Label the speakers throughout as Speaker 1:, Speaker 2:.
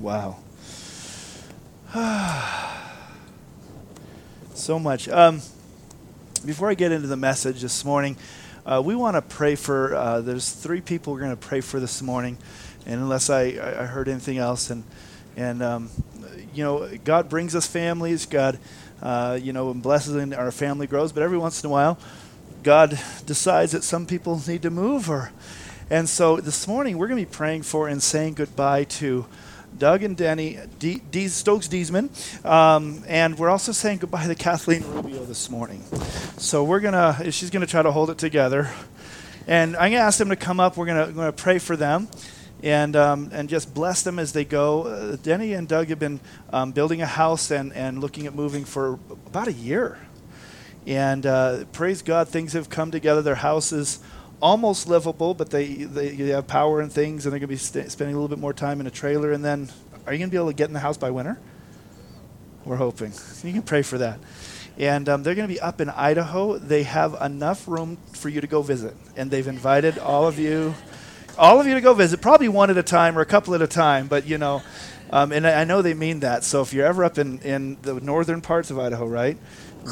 Speaker 1: Wow. so much. Um, before I get into the message this morning, uh, we want to pray for. Uh, there's three people we're going to pray for this morning, and unless I, I heard anything else, and and um, you know, God brings us families. God, uh, you know, blesses and our family grows. But every once in a while, God decides that some people need to move, or and so this morning we're going to be praying for and saying goodbye to Doug and Denny, D- D- Stokes Diesman, um, and we're also saying goodbye to Kathleen Rubio this morning. So we're gonna, she's gonna try to hold it together, and I'm gonna ask them to come up. We're gonna, gonna pray for them, and um, and just bless them as they go. Uh, Denny and Doug have been um, building a house and and looking at moving for about a year, and uh, praise God, things have come together. Their house is almost livable, but they, they have power and things, and they're going to be st- spending a little bit more time in a trailer. And then, are you going to be able to get in the house by winter? We're hoping. You can pray for that. And um, they're going to be up in Idaho. They have enough room for you to go visit, and they've invited all of you, all of you to go visit. Probably one at a time or a couple at a time, but you know. Um, and I, I know they mean that. So if you're ever up in, in the northern parts of Idaho, right?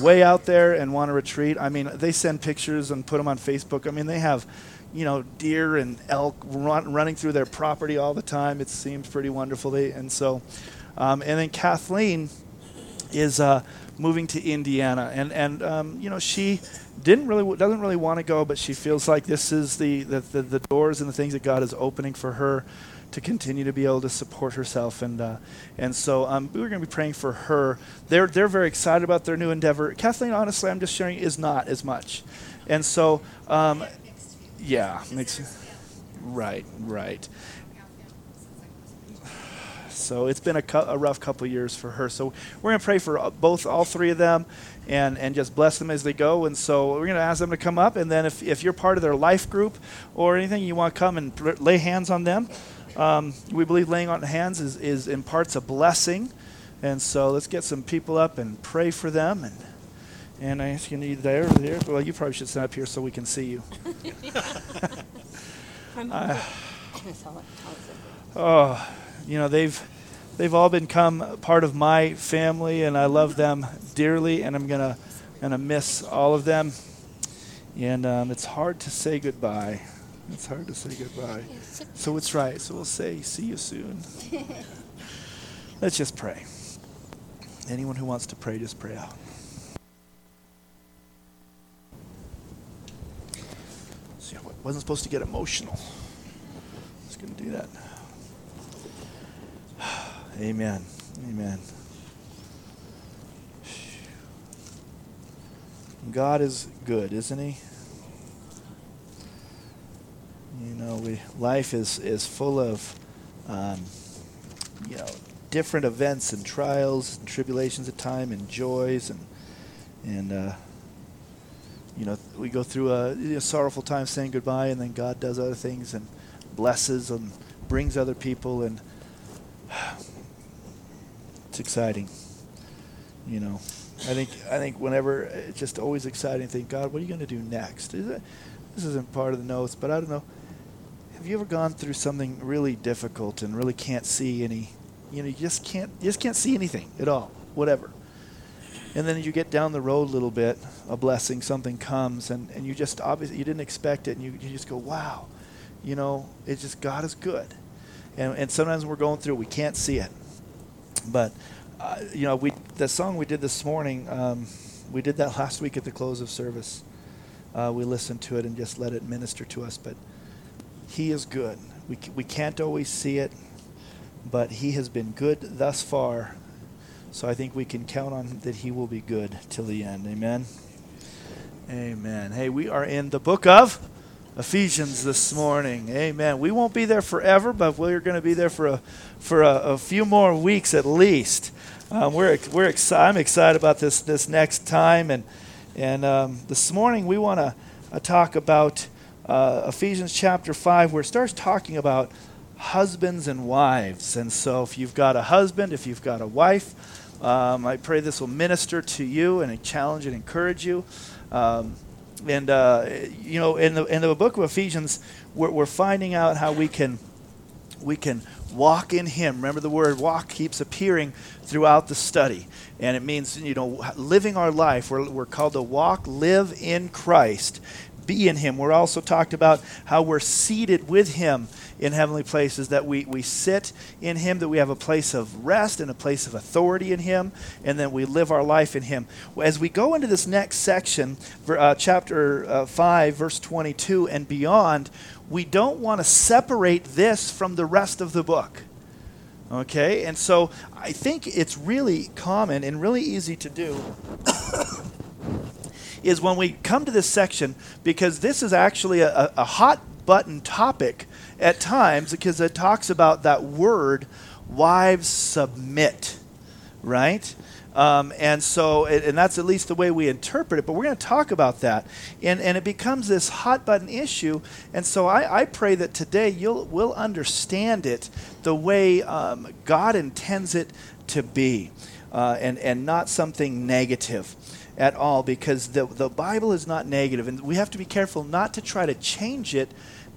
Speaker 1: Way out there and want to retreat. I mean, they send pictures and put them on Facebook. I mean, they have, you know, deer and elk run, running through their property all the time. It seems pretty wonderful. They, and so, um, and then Kathleen is uh, moving to Indiana, and and um, you know she didn't really doesn't really want to go, but she feels like this is the the, the the doors and the things that God is opening for her to continue to be able to support herself. And uh, and so um, we are going to be praying for her. They're they're very excited about their new endeavor. Kathleen, honestly, I'm just sharing, is not as much. And so, um, yeah, makes right, right. So it's been a, cu- a rough couple years for her. So we're going to pray for uh, both, all three of them, and, and just bless them as they go. And so we're going to ask them to come up. And then if, if you're part of their life group or anything, you want to come and lay hands on them. Um, we believe laying on hands is, is imparts a blessing. And so let's get some people up and pray for them. And, and I ask you need there, there. Well, you probably should stand up here so we can see you. uh, oh, you know they've they've all become part of my family, and I love them dearly. And I'm gonna gonna miss all of them. And um, it's hard to say goodbye. It's hard to say goodbye. So it's right. So we'll say, see you soon. Let's just pray. Anyone who wants to pray, just pray out. See, I wasn't supposed to get emotional. I was going to do that. Amen. Amen. God is good, isn't He? You know, we life is is full of, um, you know, different events and trials and tribulations of time and joys and and uh, you know we go through a, a, sorrowful time saying goodbye and then God does other things and blesses and brings other people and it's exciting. You know, I think I think whenever it's just always exciting. Think God, what are you going to do next? Is it, this isn't part of the notes, but I don't know have you ever gone through something really difficult and really can't see any you know you just can't you just can't see anything at all whatever? And then you get down the road a little bit a blessing something comes and, and you just obviously you didn't expect it and you, you just go wow. You know it's just god is good. And, and sometimes we're going through we can't see it. But uh, you know we the song we did this morning um, we did that last week at the close of service. Uh, we listened to it and just let it minister to us but he is good. We, we can't always see it, but He has been good thus far. So I think we can count on that He will be good till the end. Amen. Amen. Hey, we are in the book of Ephesians this morning. Amen. We won't be there forever, but we're going to be there for a for a, a few more weeks at least. Um, we're we're excited. I'm excited about this this next time, and and um, this morning we want to uh, talk about uh, Ephesians chapter 5, where it starts talking about husbands and wives. And so, if you've got a husband, if you've got a wife, um, I pray this will minister to you and challenge and encourage you. Um, and, uh, you know, in the, in the book of Ephesians, we're, we're finding out how we can, we can walk in Him. Remember, the word walk keeps appearing throughout the study. And it means, you know, living our life. We're, we're called to walk, live in Christ, be in Him. We're also talked about how we're seated with Him in heavenly places, that we, we sit in Him, that we have a place of rest and a place of authority in Him, and then we live our life in Him. As we go into this next section, uh, chapter uh, 5, verse 22 and beyond, we don't want to separate this from the rest of the book. Okay? And so I think it's really common and really easy to do. Is when we come to this section, because this is actually a, a hot button topic at times, because it talks about that word, wives submit, right? Um, and so, and that's at least the way we interpret it, but we're going to talk about that. And, and it becomes this hot button issue. And so I, I pray that today you'll, will understand it the way um, God intends it to be uh, and, and not something negative at all because the, the Bible is not negative, and we have to be careful not to try to change it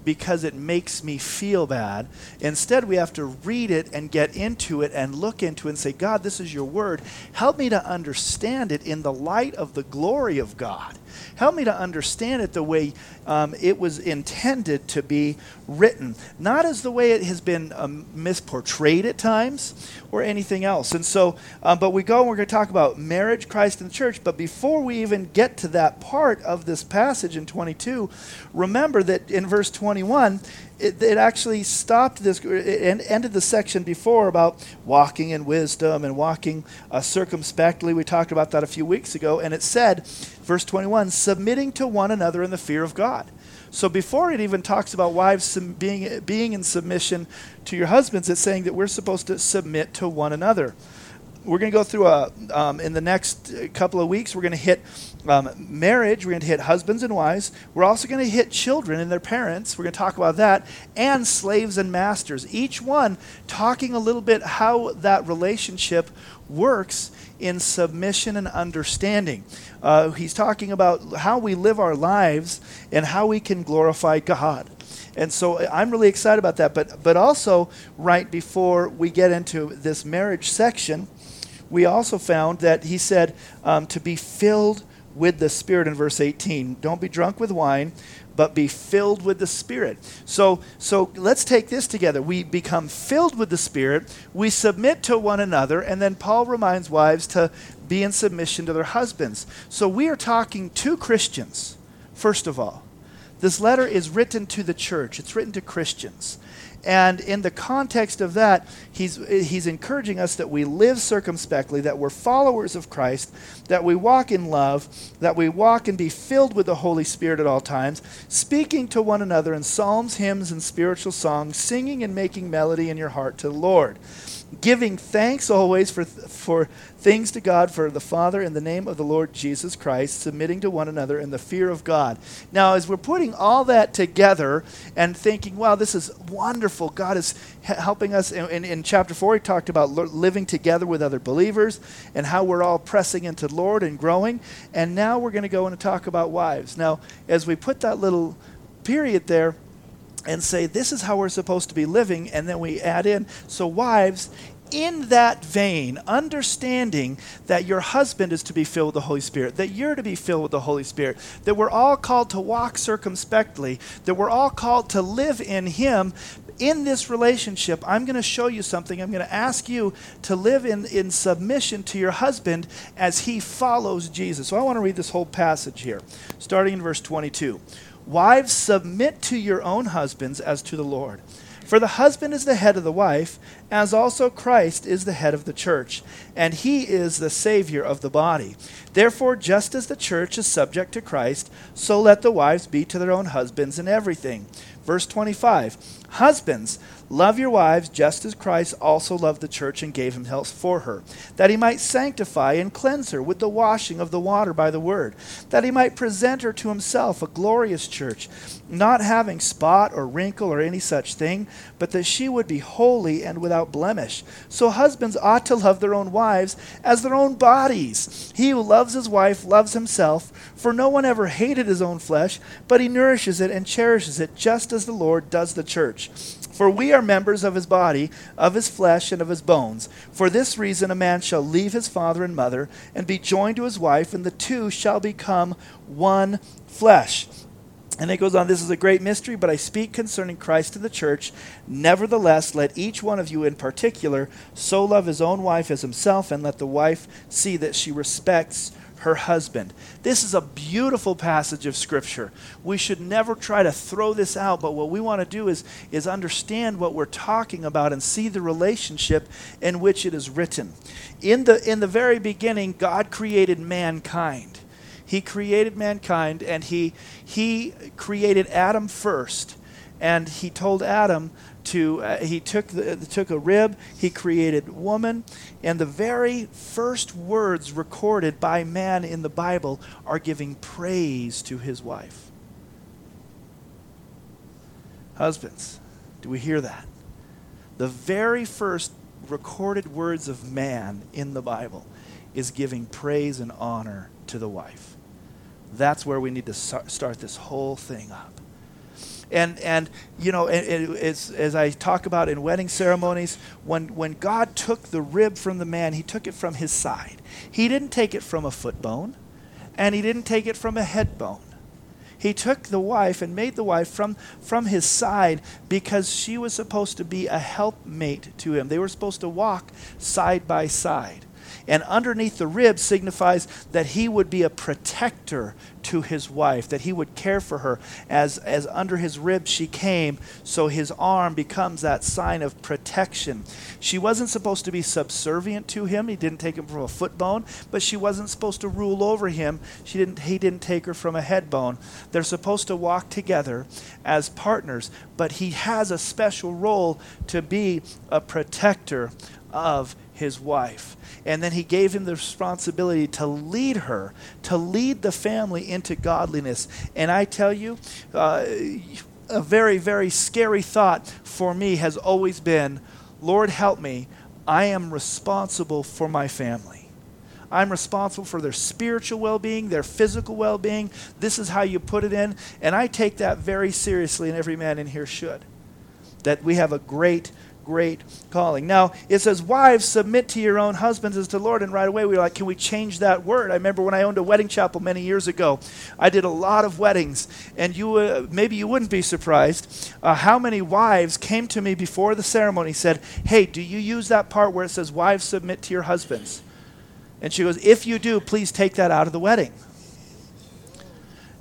Speaker 1: because it makes me feel bad. Instead, we have to read it and get into it and look into it and say, God, this is your word. Help me to understand it in the light of the glory of God. Help me to understand it the way um, it was intended to be written, not as the way it has been um, misportrayed at times or anything else. And so, um, but we go and we're going to talk about marriage, Christ, and the church. But before we even get to that part of this passage in 22, remember that in verse 21, it, it, actually stopped this and ended the section before about walking in wisdom and walking uh, circumspectly. We talked about that a few weeks ago, and it said, verse 21, submitting to one another in the fear of God. So before it even talks about wives being, being in submission to your husbands, it's saying that we're supposed to submit to one another. We're going to go through a um, in the next couple of weeks we're going to hit um, marriage we're going to hit husbands and wives. We're also going to hit children and their parents. We're going to talk about that and slaves and masters. Each one talking a little bit how that relationship works in submission and understanding uh, he's talking about how we live our lives and how we can glorify god and so I'm really excited about that. But but also right before we get into this marriage section, we also found that he said um, to be filled with the Spirit in verse 18. Don't be drunk with wine, but be filled with the Spirit. So, so let's take this together. We become filled with the Spirit, we submit to one another, and then Paul reminds wives to be in submission to their husbands. So we are talking to Christians, first of all. This letter is written to the church, it's written to Christians. And in the context of that, he's, he's encouraging us that we live circumspectly, that we're followers of Christ, that we walk in love, that we walk and be filled with the Holy Spirit at all times, speaking to one another in psalms, hymns, and spiritual songs, singing and making melody in your heart to the Lord giving thanks always for, for things to God for the Father in the name of the Lord Jesus Christ, submitting to one another in the fear of God. Now, as we're putting all that together and thinking, wow, this is wonderful, God is helping us. In, chapter 4, he talked about living together with other believers and how we're all pressing into the Lord and growing. And now we're going to go and talk about wives. Now, as we put that little period there, and say, This is how we're supposed to be living. And then we add in, So, wives, in that vein, understanding that your husband is to be filled with the Holy Spirit, that you're to be filled with the Holy Spirit, that we're all called to walk circumspectly, that we're all called to live in Him. In this relationship, I'm going to show you something. I'm going to ask you to live in, in submission to your husband as he follows Jesus. So I want to read this whole passage here, starting in verse 22. Wives, submit to your own husbands as to the Lord. For the husband is the head of the wife, as also Christ is the head of the church, and he is the Savior of the body. Therefore, just as the church is subject to Christ, so let the wives be to their own husbands in everything. Verse 25 Husbands, love your wives just as Christ also loved the church and gave himself for her, that he might sanctify and cleanse her with the washing of the water by the word, that he might present her to himself a glorious church, not having spot or wrinkle or any such thing, but that she would be holy and without blemish. So husbands ought to love their own wives as their own bodies. He who loves his wife loves himself, for no one ever hated his own flesh, but he nourishes it and cherishes it, just as the Lord does the church. For we are members of his body, of his flesh, and of his bones. For this reason, a man shall leave his father and mother and be joined to his wife, and the two shall become one flesh. And it goes on, this is a great mystery, but I speak concerning Christ and the church. Nevertheless, let each one of you in particular so love his own wife as himself, and let the wife see that she respects her husband. This is a beautiful passage of Scripture. We should never try to throw this out, but what we want to do is, is understand what we're talking about and see the relationship in which it is written. In the, in the very beginning, God created mankind. He created mankind and he, he created Adam first. And he told Adam to uh, he took the, took a rib he created woman and the very first words recorded by man in the bible are giving praise to his wife. Husbands do we hear that? The very first recorded words of man in the bible is giving praise and honor to the wife that's where we need to start this whole thing up and and you know it, it, it's, as i talk about in wedding ceremonies when when god took the rib from the man he took it from his side he didn't take it from a foot bone and he didn't take it from a head bone he took the wife and made the wife from, from his side because she was supposed to be a helpmate to him. They were supposed to walk side by side. And underneath the rib signifies that he would be a protector to his wife, that he would care for her as, as under his rib she came, so his arm becomes that sign of protection. She wasn't supposed to be subservient to him. He didn't take him from a foot bone, but she wasn't supposed to rule over him. She didn't, he didn't take her from a head bone. They're supposed to walk together as partners, but he has a special role to be a protector of his wife. And then he gave him the responsibility to lead her, to lead the family into godliness. And I tell you, uh, a very, very scary thought for me has always been Lord, help me. I am responsible for my family. I'm responsible for their spiritual well being, their physical well being. This is how you put it in. And I take that very seriously, and every man in here should. That we have a great great calling. Now, it says, Wives, submit to your own husbands as to Lord. And right away, we were like, Can we change that word? I remember when I owned a wedding chapel many years ago, I did a lot of weddings. And you uh, maybe you wouldn't be surprised uh, how many wives came to me before the ceremony said, Hey, do you use that part where it says, Wives, submit to your husbands? And she goes, If you do, please take that out of the wedding.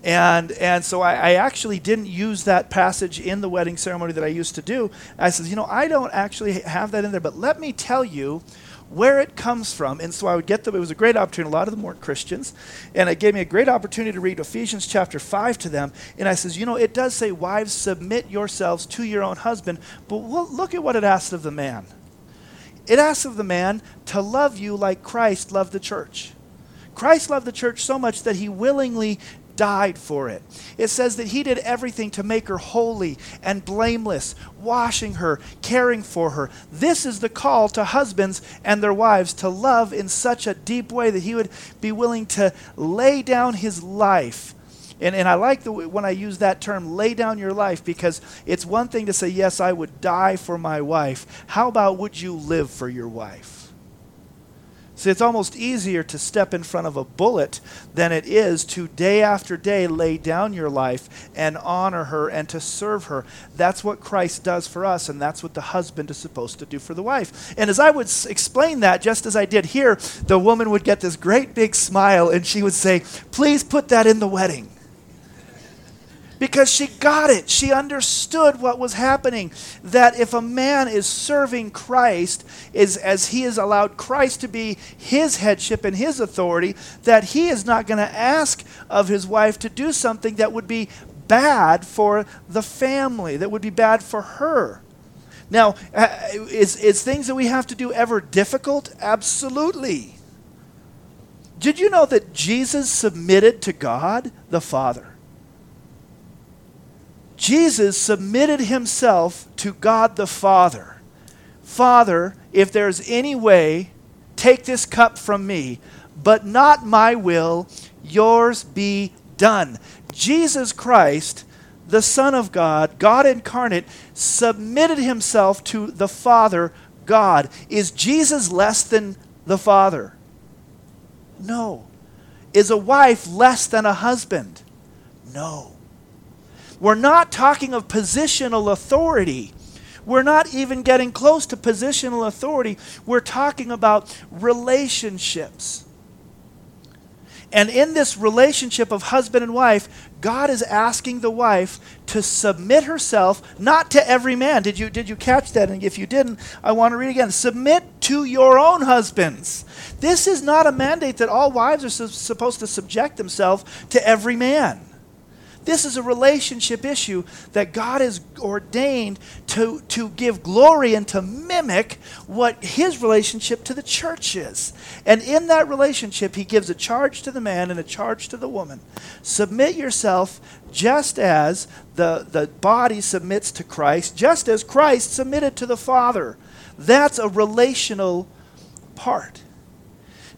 Speaker 1: And, and so I, I, actually didn't use that passage in the wedding ceremony that I used to do. I said, you know, I don't actually have that in there, but let me tell you where it comes from. And so I would get them. It was a great opportunity. A lot of them weren't Christians. And it gave me a great opportunity to read Ephesians chapter 5 to them. And I says, you know, it does say, wives, submit yourselves to your own husband. But look at what it asks of the man. It asks of the man to love you like Christ loved the church. Christ loved the church so much that he willingly died for it. It says that he did everything to make her holy and blameless, washing her, caring for her. This is the call to husbands and their wives to love in such a deep way that he would be willing to lay down his life. And, and I like the, when I use that term, lay down your life, because it's one thing to say, Yes, I would die for my wife. How about would you live for your wife? See, it's almost easier to step in front of a bullet than it is to day after day lay down your life and honor her and to serve her. That's what Christ does for us, and that's what the husband is supposed to do for the wife. And as I would s- explain that, just as I did here, the woman would get this great big smile and she would say, Please put that in the wedding because she got it. She understood what was happening. That if a man is serving Christ, is as he has allowed Christ to be his headship and his authority, that he is not going to ask of his wife to do something that would be bad for the family, that would be bad for her. Now, uh, is, is things that we have to do ever difficult? Absolutely. Did you know that Jesus submitted to God the Father? Jesus submitted himself to God the Father. Father, if there's any way, take this cup from me, but not my will, yours be done. Jesus Christ, the Son of God, God incarnate, submitted himself to the Father, God. Is Jesus less than the Father? No. Is a wife less than a husband? No. We're not talking of positional authority. We're not even getting close to positional authority. We're talking about relationships. And in this relationship of husband and wife, God is asking the wife to submit herself not to every man. Did you did you catch that? And if you didn't, I want to read again. Submit to your own husbands. This is not a mandate that all wives are su- supposed to subject themselves to every man. This is a relationship issue that God has ordained to, to give glory and to mimic what his relationship to the church is. And in that relationship, he gives a charge to the man and a charge to the woman. Submit yourself just as the, the body submits to Christ, just as Christ submitted to the Father. That's a relational part.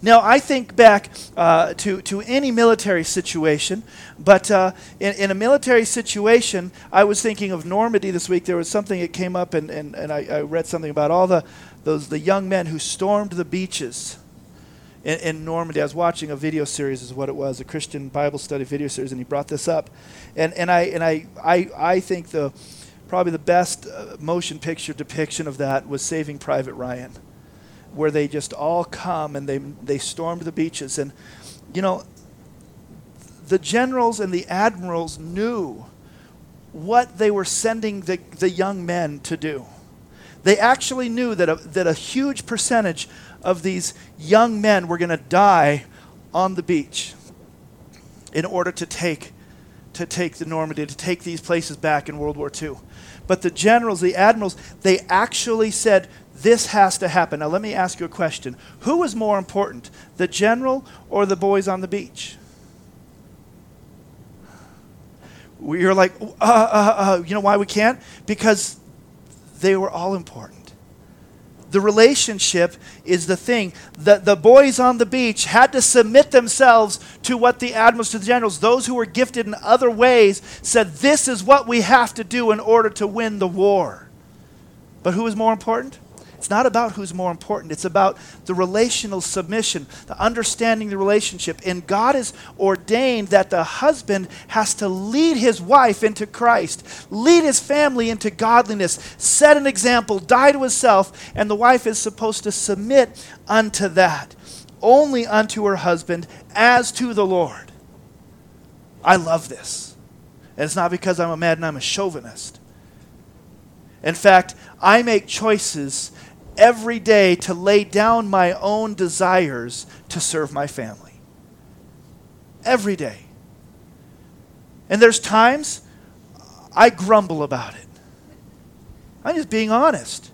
Speaker 1: Now, I think back uh, to, to any military situation, but uh, in, in a military situation, I was thinking of Normandy this week. There was something that came up, and, and, and I, I read something about all the, those, the young men who stormed the beaches in, in, Normandy. I was watching a video series, is what it was, a Christian Bible study video series, and he brought this up. And, and, I, and I, I, I think the, probably the best uh, motion picture depiction of that was Saving Private Ryan where they just all come and they, they stormed the beaches. And, you know, the generals and the admirals knew what they were sending the, the young men to do. They actually knew that a, that a huge percentage of these young men were going to die on the beach in order to take, to take the Normandy, to take these places back in World War II. But the generals, the admirals, they actually said, this has to happen. Now, let me ask you a question. Who is more important, the general or the boys on the beach? You're like, uh, uh, uh, you know why we can't? Because they were all important. The relationship is the thing. The, the boys on the beach had to submit themselves to what the admirals, to the generals, those who were gifted in other ways, said, This is what we have to do in order to win the war. But who is more important? It's not about who's more important. It's about the relational submission, the understanding the relationship. And God has ordained that the husband has to lead his wife into Christ, lead his family into godliness, set an example, die to himself, and the wife is supposed to submit unto that, only unto her husband as to the Lord. I love this. And it's not because I'm a man and I'm a chauvinist. In fact, I make choices every day to lay down my own desires to serve my family. Every day. And there's times I grumble about it. I'm just being honest.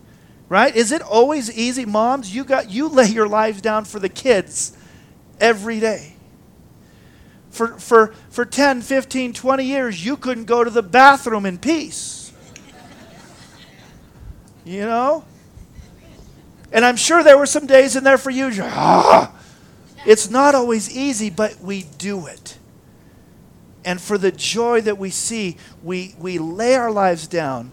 Speaker 1: Right? Is it always easy, moms? You got you lay your lives down for the kids every day. For for for 10, 15, 20 years you couldn't go to the bathroom in peace. You know? And I'm sure there were some days in there for you. Ah! It's not always easy, but we do it. And for the joy that we see, we, we lay our lives down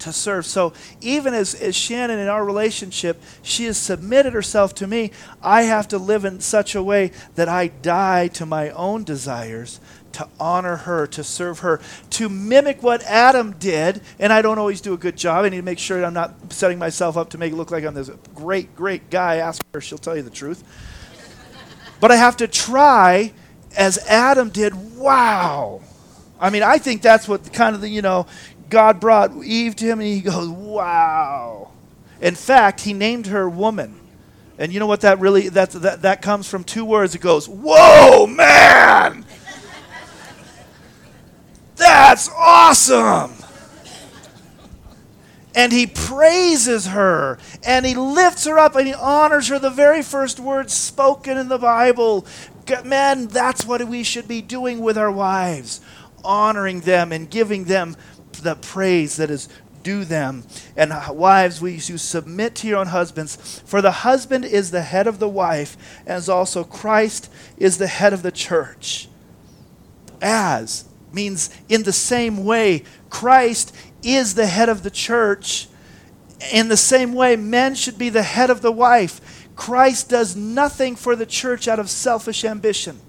Speaker 1: to serve. So even as, as Shannon in our relationship, she has submitted herself to me, I have to live in such a way that I die to my own desires to honor her, to serve her, to mimic what Adam did. And I don't always do a good job. I need to make sure I'm not setting myself up to make it look like I'm this great, great guy. Ask her, she'll tell you the truth. but I have to try as Adam did. Wow. I mean, I think that's what kind of the, you know, God brought Eve to him and he goes, wow. In fact, he named her woman. And you know what that really, that, that, that comes from two words. It goes, whoa, man. That's awesome. And he praises her and he lifts her up and he honors her. The very first words spoken in the Bible. Man, that's what we should be doing with our wives honoring them and giving them the praise that is due them. And uh, wives, we you submit to your own husbands, for the husband is the head of the wife, as also Christ is the head of the church. As means in the same way Christ is the head of the church. In the same way, men should be the head of the wife. Christ does nothing for the church out of selfish ambition.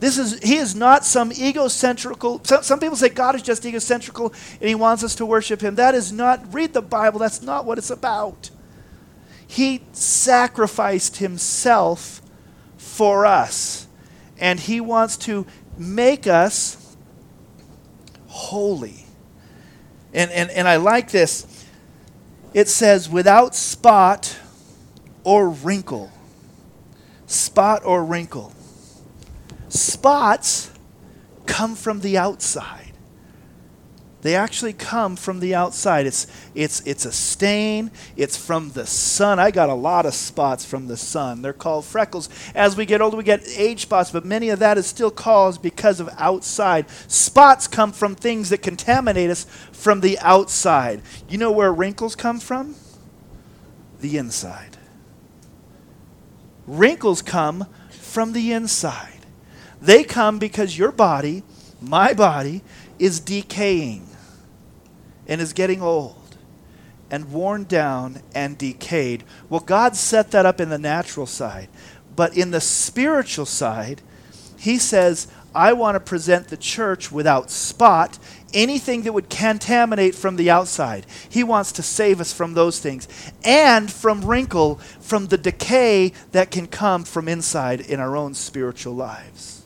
Speaker 1: This is, he is not some egocentrical. Some, some people say God is just egocentrical and he wants us to worship him. That is not, read the Bible, that's not what it's about. He sacrificed himself for us, and he wants to make us holy. And, and, and I like this. It says, without spot or wrinkle. Spot or wrinkle. Spots come from the outside. They actually come from the outside. It's, it's, it's a stain. It's from the sun. I got a lot of spots from the sun. They're called freckles. As we get older, we get age spots, but many of that is still caused because of outside. Spots come from things that contaminate us from the outside. You know where wrinkles come from? The inside. Wrinkles come from the inside. They come because your body, my body, is decaying and is getting old and worn down and decayed. Well, God set that up in the natural side. But in the spiritual side, He says, I want to present the church without spot, anything that would contaminate from the outside. He wants to save us from those things and from wrinkle, from the decay that can come from inside in our own spiritual lives.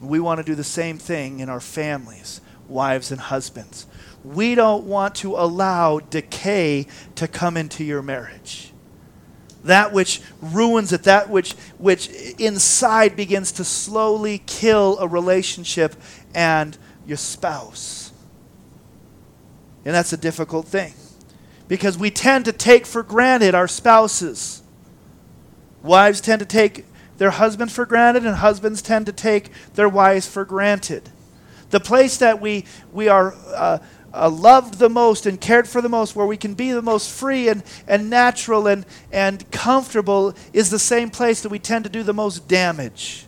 Speaker 1: We want to do the same thing in our families, wives and husbands. We don't want to allow decay to come into your marriage. That which ruins it, that which, which inside begins to slowly kill a relationship and your spouse. And that's a difficult thing because we tend to take for granted our spouses. Wives tend to take their husbands for granted, and husbands tend to take their wives for granted. The place that we, we are uh, uh, loved the most and cared for the most, where we can be the most free and, and natural and, and comfortable, is the same place that we tend to do the most damage.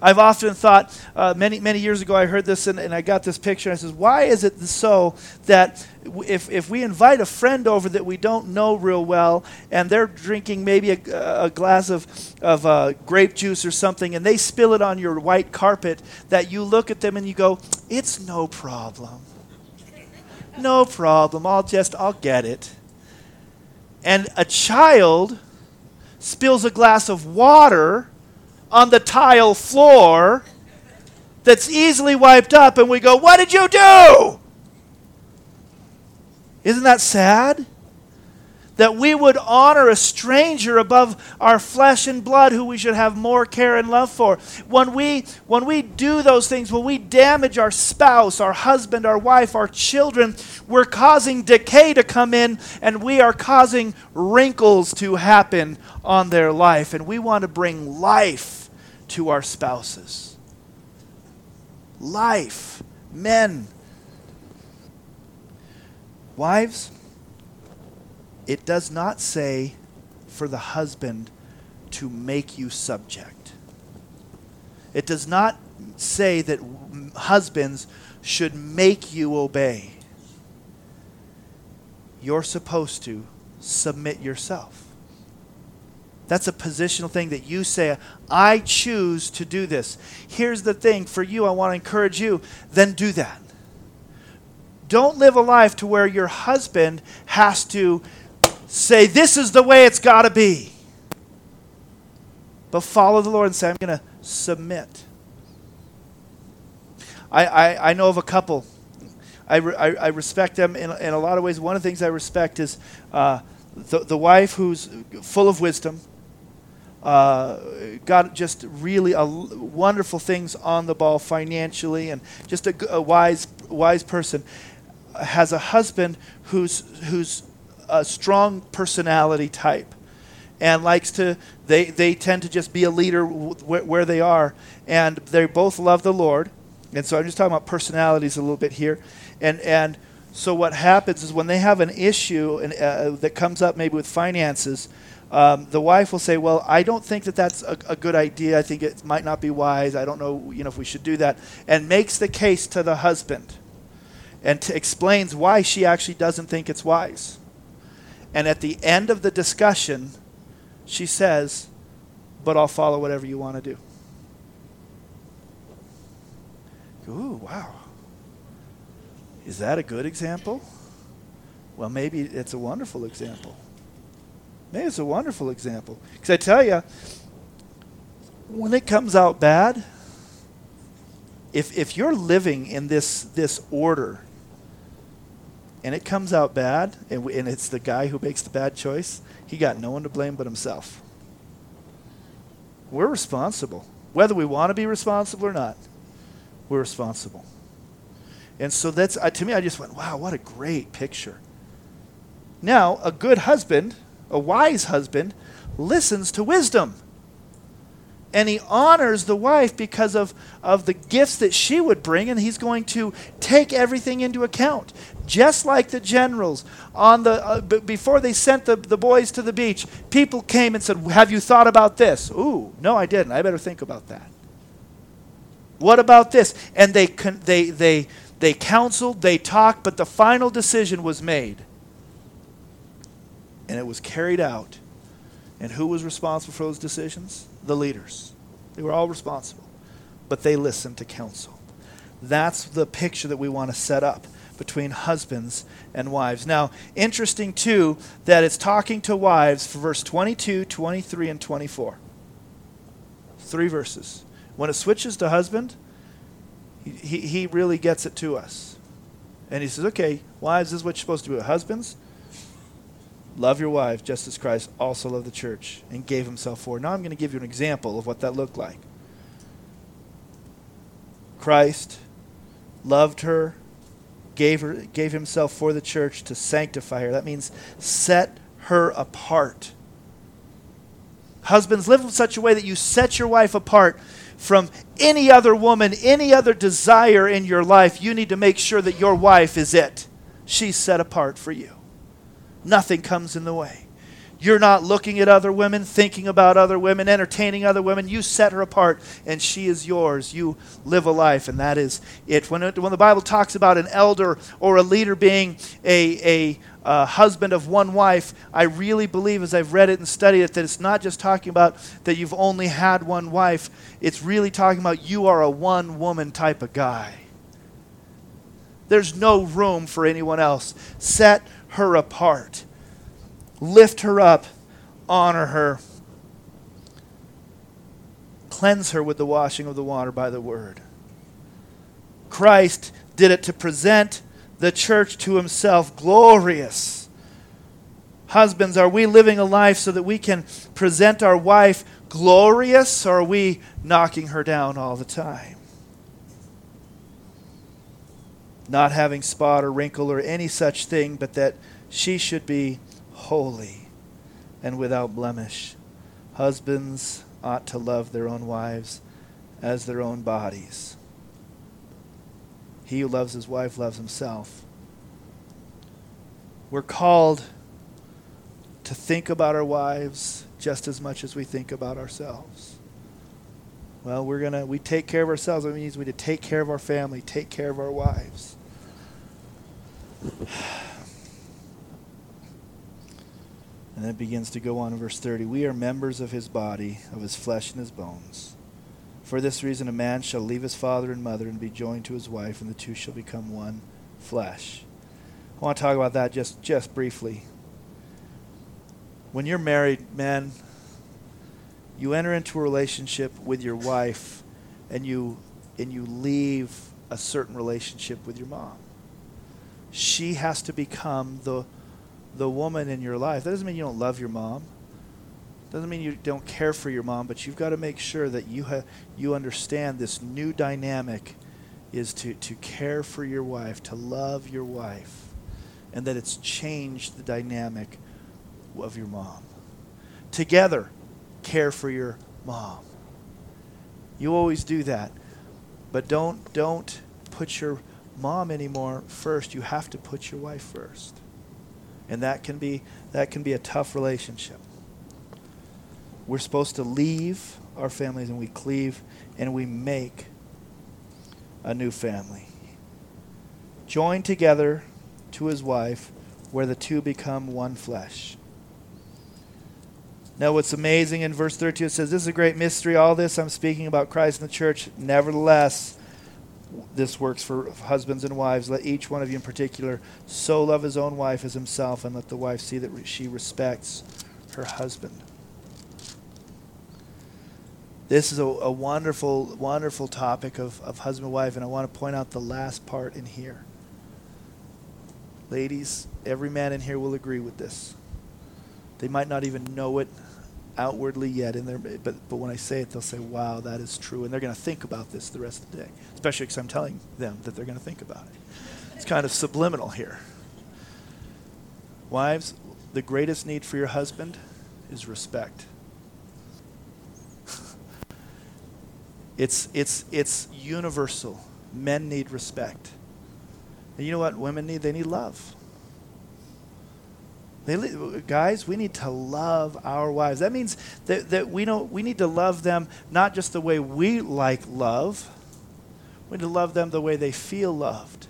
Speaker 1: I've often thought, uh, many, many years ago, I heard this and, and I got this picture. And I says, Why is it so that if, if we invite a friend over that we don't know real well and they're drinking maybe a, a glass of, of uh, grape juice or something and they spill it on your white carpet, that you look at them and you go, It's no problem. No problem. I'll just, I'll get it. And a child spills a glass of water on the tile floor that's easily wiped up, and we go, What did you do? Isn't that sad? That we would honor a stranger above our flesh and blood who we should have more care and love for. When we, when we do those things, when we damage our spouse, our husband, our wife, our children, we're causing decay to come in and we are causing wrinkles to happen on their life. And we want to bring life to our spouses. Life, men. Wives, it does not say for the husband to make you subject. It does not say that husbands should make you obey. You're supposed to submit yourself. That's a positional thing that you say, I choose to do this. Here's the thing for you, I want to encourage you, then do that. Don't live a life to where your husband has to say, This is the way it's got to be. But follow the Lord and say, I'm going to submit. I, I, I know of a couple. I, I, I, respect them in, in a lot of ways. One of the things I respect is uh, the, the wife who's full of wisdom uh, got just really a, wonderful things on the ball financially and just a, a wise wise person. Has a husband who's who's a strong personality type and likes to they they tend to just be a leader wh- where they are. And they both love the lord. And so i'm just talking about personalities a little bit here. And and So what happens is when they have an issue and, uh, that comes up maybe with finances, um, the wife will say, "Well, I don't think that that's a, a, good idea. I think it might not be wise. I don't know, you know, if we should do that," and makes the case to the husband, and t- explains why she actually doesn't think it's wise. And at the end of the discussion, she says, "But I'll follow whatever you want to do." Ooh, wow. Is that a good example? Well, maybe it's a wonderful example. Maybe it's a wonderful example. Because I tell you, when it comes out bad, if, if you're living in this, this order and it comes out bad and, and it's the guy who makes the bad choice, he got no one to blame but himself. We're responsible, whether we want to be responsible or not we're responsible. And so that's, uh, to me, I just went, wow, what a great picture. Now, a good husband, a wise husband, listens to wisdom. And he honors the wife because of, of the gifts that she would bring, and he's going to take everything into account. Just like the generals, on the, uh, b- before they sent the, the boys to the beach, people came and said, Have you thought about this? Ooh, no, I didn't. I better think about that. What about this? And they, con- they, they, they counseled, they talked, but the final decision was made. And it was carried out. And who was responsible for those decisions? The leaders. They were all responsible. But they listened to counsel. That's the picture that we want to set up between husbands and wives. Now, interesting too that it's talking to wives for verse 22, 23, and 24. Three verses. When it switches to husband, he, he really gets it to us. And he says, okay, wives, this is what you're supposed to do. Husbands, love your wife just as Christ also loved the church and gave himself for. Now I'm going to give you an example of what that looked like. Christ loved her, gave her gave himself for the church to sanctify her. That means set her apart. Husbands, live in such a way that you set your wife apart from any other woman, any other desire in your life, you need to make sure that your wife is it. She's set apart for you. Nothing comes in the way. You're not looking at other women, thinking about other women, entertaining other women. You set her apart, and she is yours. You live a life, and that is it. When, it, when the Bible talks about an elder or a leader being a, a uh, husband of one wife, I really believe, as I've read it and studied it, that it's not just talking about that you've only had one wife. It's really talking about you are a one woman type of guy. There's no room for anyone else. Set her apart lift her up, honor her, cleanse her with the washing of the water by the word. Christ did it to present the church to himself glorious. Husbands, are we living a life so that we can present our wife glorious, or are we knocking her down all the time? Not having spot or wrinkle or any such thing, but that she should be holy and without blemish. Husbands ought to love their own wives as their own bodies. He who loves his wife loves himself. We're called to think about our wives just as much as we think about ourselves. Well, we're gonna we take care of ourselves. That means we to take care of our family, take care of our wives. And then it begins to go on in verse 30. We are members of his body, of his flesh and his bones. For this reason, a man shall leave his father and mother and be joined to his wife, and the two shall become one flesh. I want to talk about that just, just briefly. When you're married, men, you enter into a relationship with your wife and you and you leave a certain relationship with your mom. She has to become the the woman in your life. That doesn't mean you don't love your mom. Doesn't mean you don't care for your mom, but you've got to make sure that you ha- you understand this new dynamic is to, to care for your wife, to love your wife, and that it's changed the dynamic of your mom. Together, care for your mom. You always do that. But don't don't put your mom anymore first. You have to put your wife first. And that can be that can be a tough relationship. We're supposed to leave our families and we cleave and we make a new family. Join together to his wife where the two become one flesh. Now, what's amazing in verse 32, it says, This is a great mystery. All this I'm speaking about Christ and the church. Nevertheless, this works for husbands and wives. Let each one of you in particular so love his own wife as himself, and let the wife see that she respects her husband. This is a, a wonderful, wonderful topic of, of husband and wife, and I want to point out the last part in here. Ladies, every man in here will agree with this. They might not even know it outwardly yet in their but but when I say it they'll say wow that is true. And they're going to think about this the rest of the day especially cuz I'm telling them that they're going to think about it. It's kind of subliminal here. Wives the greatest need for your husband is respect. It's it's it's universal. Men need respect. And you know what? Women need they need love they, guys, we need to love our wives. That means that, that we, know, we need to love them not just the way we like love, we need to love them the way they feel loved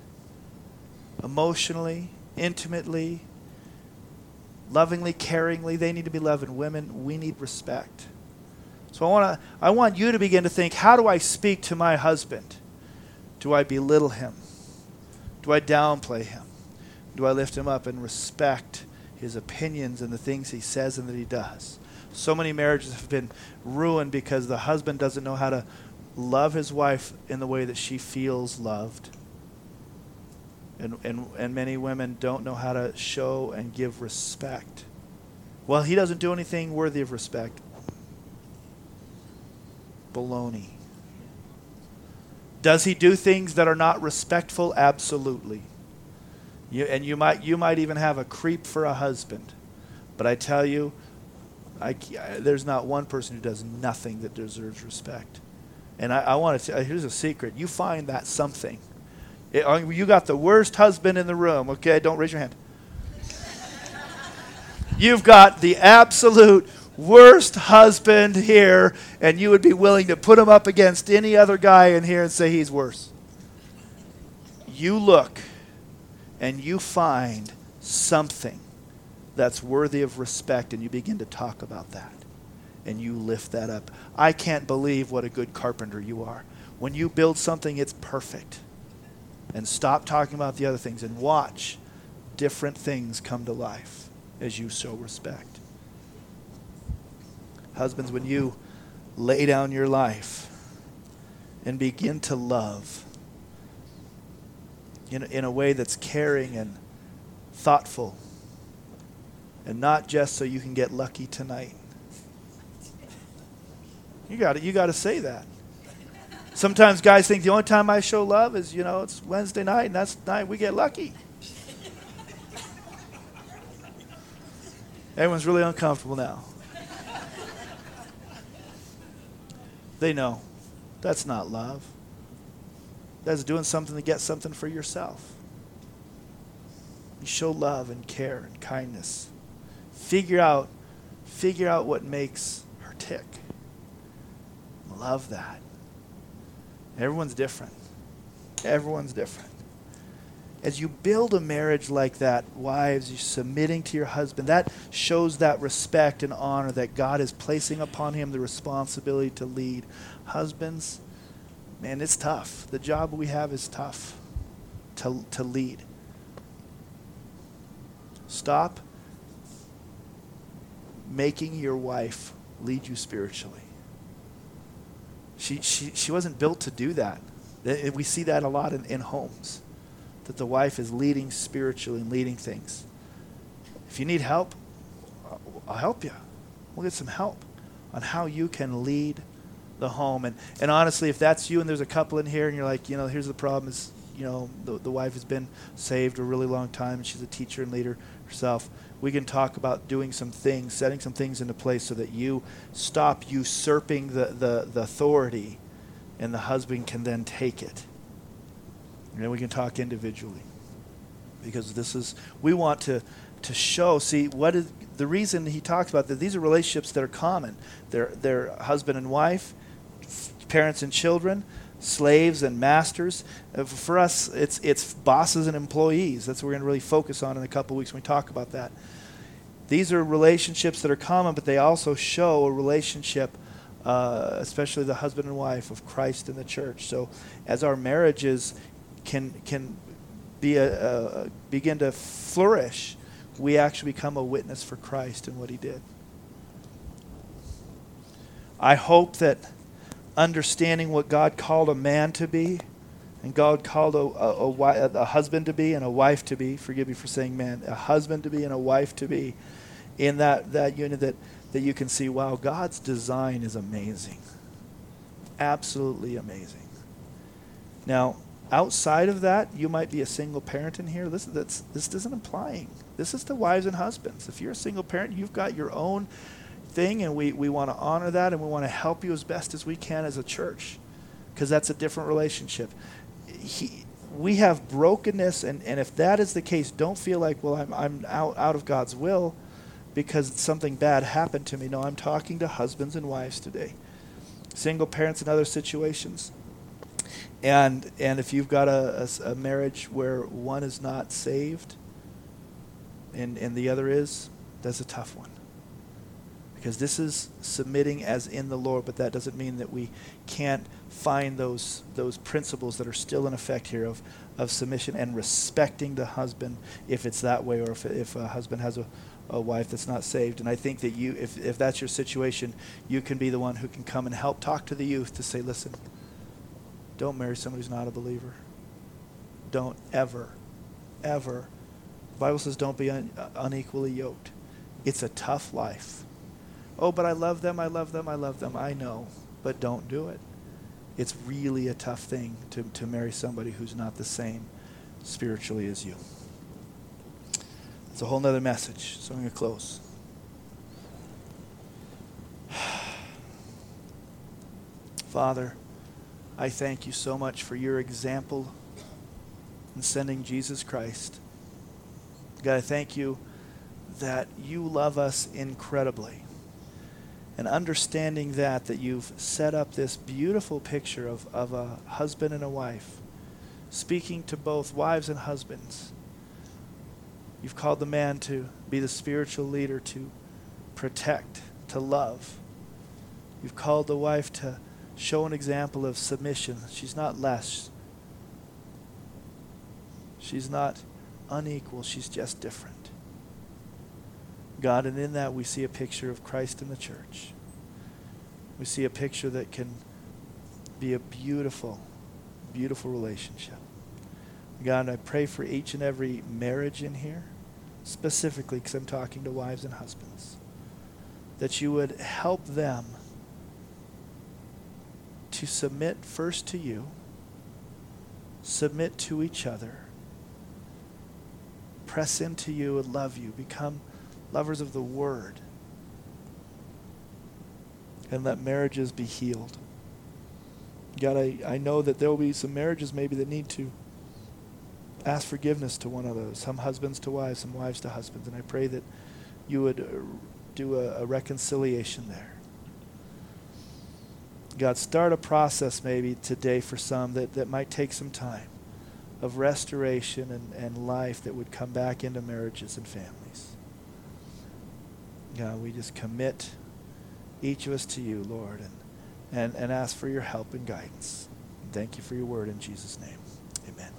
Speaker 1: emotionally, intimately, lovingly, caringly. They need to be loved. And women, we need respect. So I, wanna, I want you to begin to think how do I speak to my husband? Do I belittle him? Do I downplay him? Do I lift him up and respect? His opinions and the things he says and that he does. So many marriages have been ruined because the husband doesn't know how to love his wife in the way that she feels loved. And, and, and many women don't know how to show and give respect. Well, he doesn't do anything worthy of respect. Baloney. Does he do things that are not respectful? Absolutely. You, and you might, you might even have a creep for a husband. But I tell you, I, there's not one person who does nothing that deserves respect. And I, I want to tell here's a secret. You find that something. It, uh, you got the worst husband in the room, okay? Don't raise your hand. You've got the absolute worst husband here, and you would be willing to put him up against any other guy in here and say he's worse. You look and you find something that's worthy of respect and you begin to talk about that and you lift that up. I can't believe what a good carpenter you are. When you build something, it's perfect. And stop talking about the other things and watch different things come to life as you show respect. Husbands, when you lay down your life and begin to love, in, in a way that's caring and thoughtful and not just so you can get lucky tonight. You got You got to say that. Sometimes guys think the only time I show love is, you know, it's Wednesday night and that's the night we get lucky. Everyone's really uncomfortable now. They know that's not love. That's doing something to get something for yourself. You show love and care and kindness. Figure out, figure out what makes her tick. Love that. Everyone's different. Everyone's different. As you build a marriage like that, wives, you're submitting to your husband, that shows that respect and honor that God is placing upon him the responsibility to lead. Husbands, man, it's tough. The job we have is tough to, to lead. Stop making your wife lead you spiritually. She, she, she wasn't built to do that. We see that a lot in, in homes, that the wife is leading spiritually and leading things. If you need help, I'll help you. We'll get some help on how you can lead the home. And, and honestly, if that's you and there's a couple in here and you're like, you know, here's the problem is, you know, the, the wife has been saved a really long time and she's a teacher and leader herself, we can talk about doing some things, setting some things into place so that you stop usurping the, the, the authority and the husband can then take it. And then we can talk individually. Because this is, we want to, to show, see, what is the reason he talks about that these are relationships that are common. They're, they're husband and wife, parents and children, slaves and masters. Uh, for us, it's, it's bosses and employees. That's what we're going to really focus on in a couple weeks when we talk about that. These are relationships that are common, but they also show a relationship, uh, especially the husband and wife of Christ and the church. So as our marriages can, can be a, a, begin to flourish, we actually become a witness for Christ and what he did. I hope that understanding what God called a man to be, and God called a, a, a, a, husband to be and a wife to be, forgive me for saying man, a husband to be and a wife to be, in that, that unit that, that you can see, wow, God's design is amazing. Absolutely amazing. Now, outside of that, you might be a single parent in here. This, that's, this isn't implying. This is to wives and husbands. If you're a single parent, you've got your own thing, and we, we want to honor that, and we want to help you as best as we can as a church, because that's a different relationship. He, we have brokenness, and, and if that is the case, don't feel like, well, I'm, I'm out, out of God's will because something bad happened to me. No, I'm talking to husbands and wives today, single parents in other situations. And, and if you've got a, a, a marriage where one is not saved and, and the other is, that's a tough one because this is submitting as in the Lord, but that doesn't mean that we can't find those those principles that are still in effect here of, of submission and respecting the husband if it's that way, or if, if a husband has a, a wife that's not saved. And I think that you, if, if that's your situation, you can be the one who can come and help talk to the youth to say, listen, don't marry somebody who's not a believer. Don't ever, ever. The Bible says don't be un, unequally yoked. It's a tough life Oh, but I love them, I love them, I love them. I know, but don't do it. It's really a tough thing to, to marry somebody who's not the same spiritually as you. It's a whole nother message, so I'm going to close. Father, I thank you so much for your example in sending Jesus Christ. God, I thank you that you love us incredibly and understanding that that you've set up this beautiful picture of, of a husband and a wife speaking to both wives and husbands. You've called the man to be the spiritual leader to protect to love. You've called the wife to show an example of submission. She's not less. She's not unequal. She's just different God, and in that we see a picture of Christ in the church. We see a picture that can be a beautiful, beautiful relationship. God, I pray for each and every marriage in here, specifically because I'm talking to wives and husbands, that you would help them to submit first to you, submit to each other, press into you and love you, become lovers of the word, and let marriages be healed. God, I, I know that there will be some marriages maybe that need to ask forgiveness to one another, some husbands to wives, some wives to husbands, and I pray that you would uh, do a, a reconciliation there. God, start a process maybe today for some that, that might take some time of restoration and, and life that would come back into marriages and families. God, we just commit each of us to you, Lord, and, and, and ask for your help and guidance. thank you for your word in Jesus' name. Amen.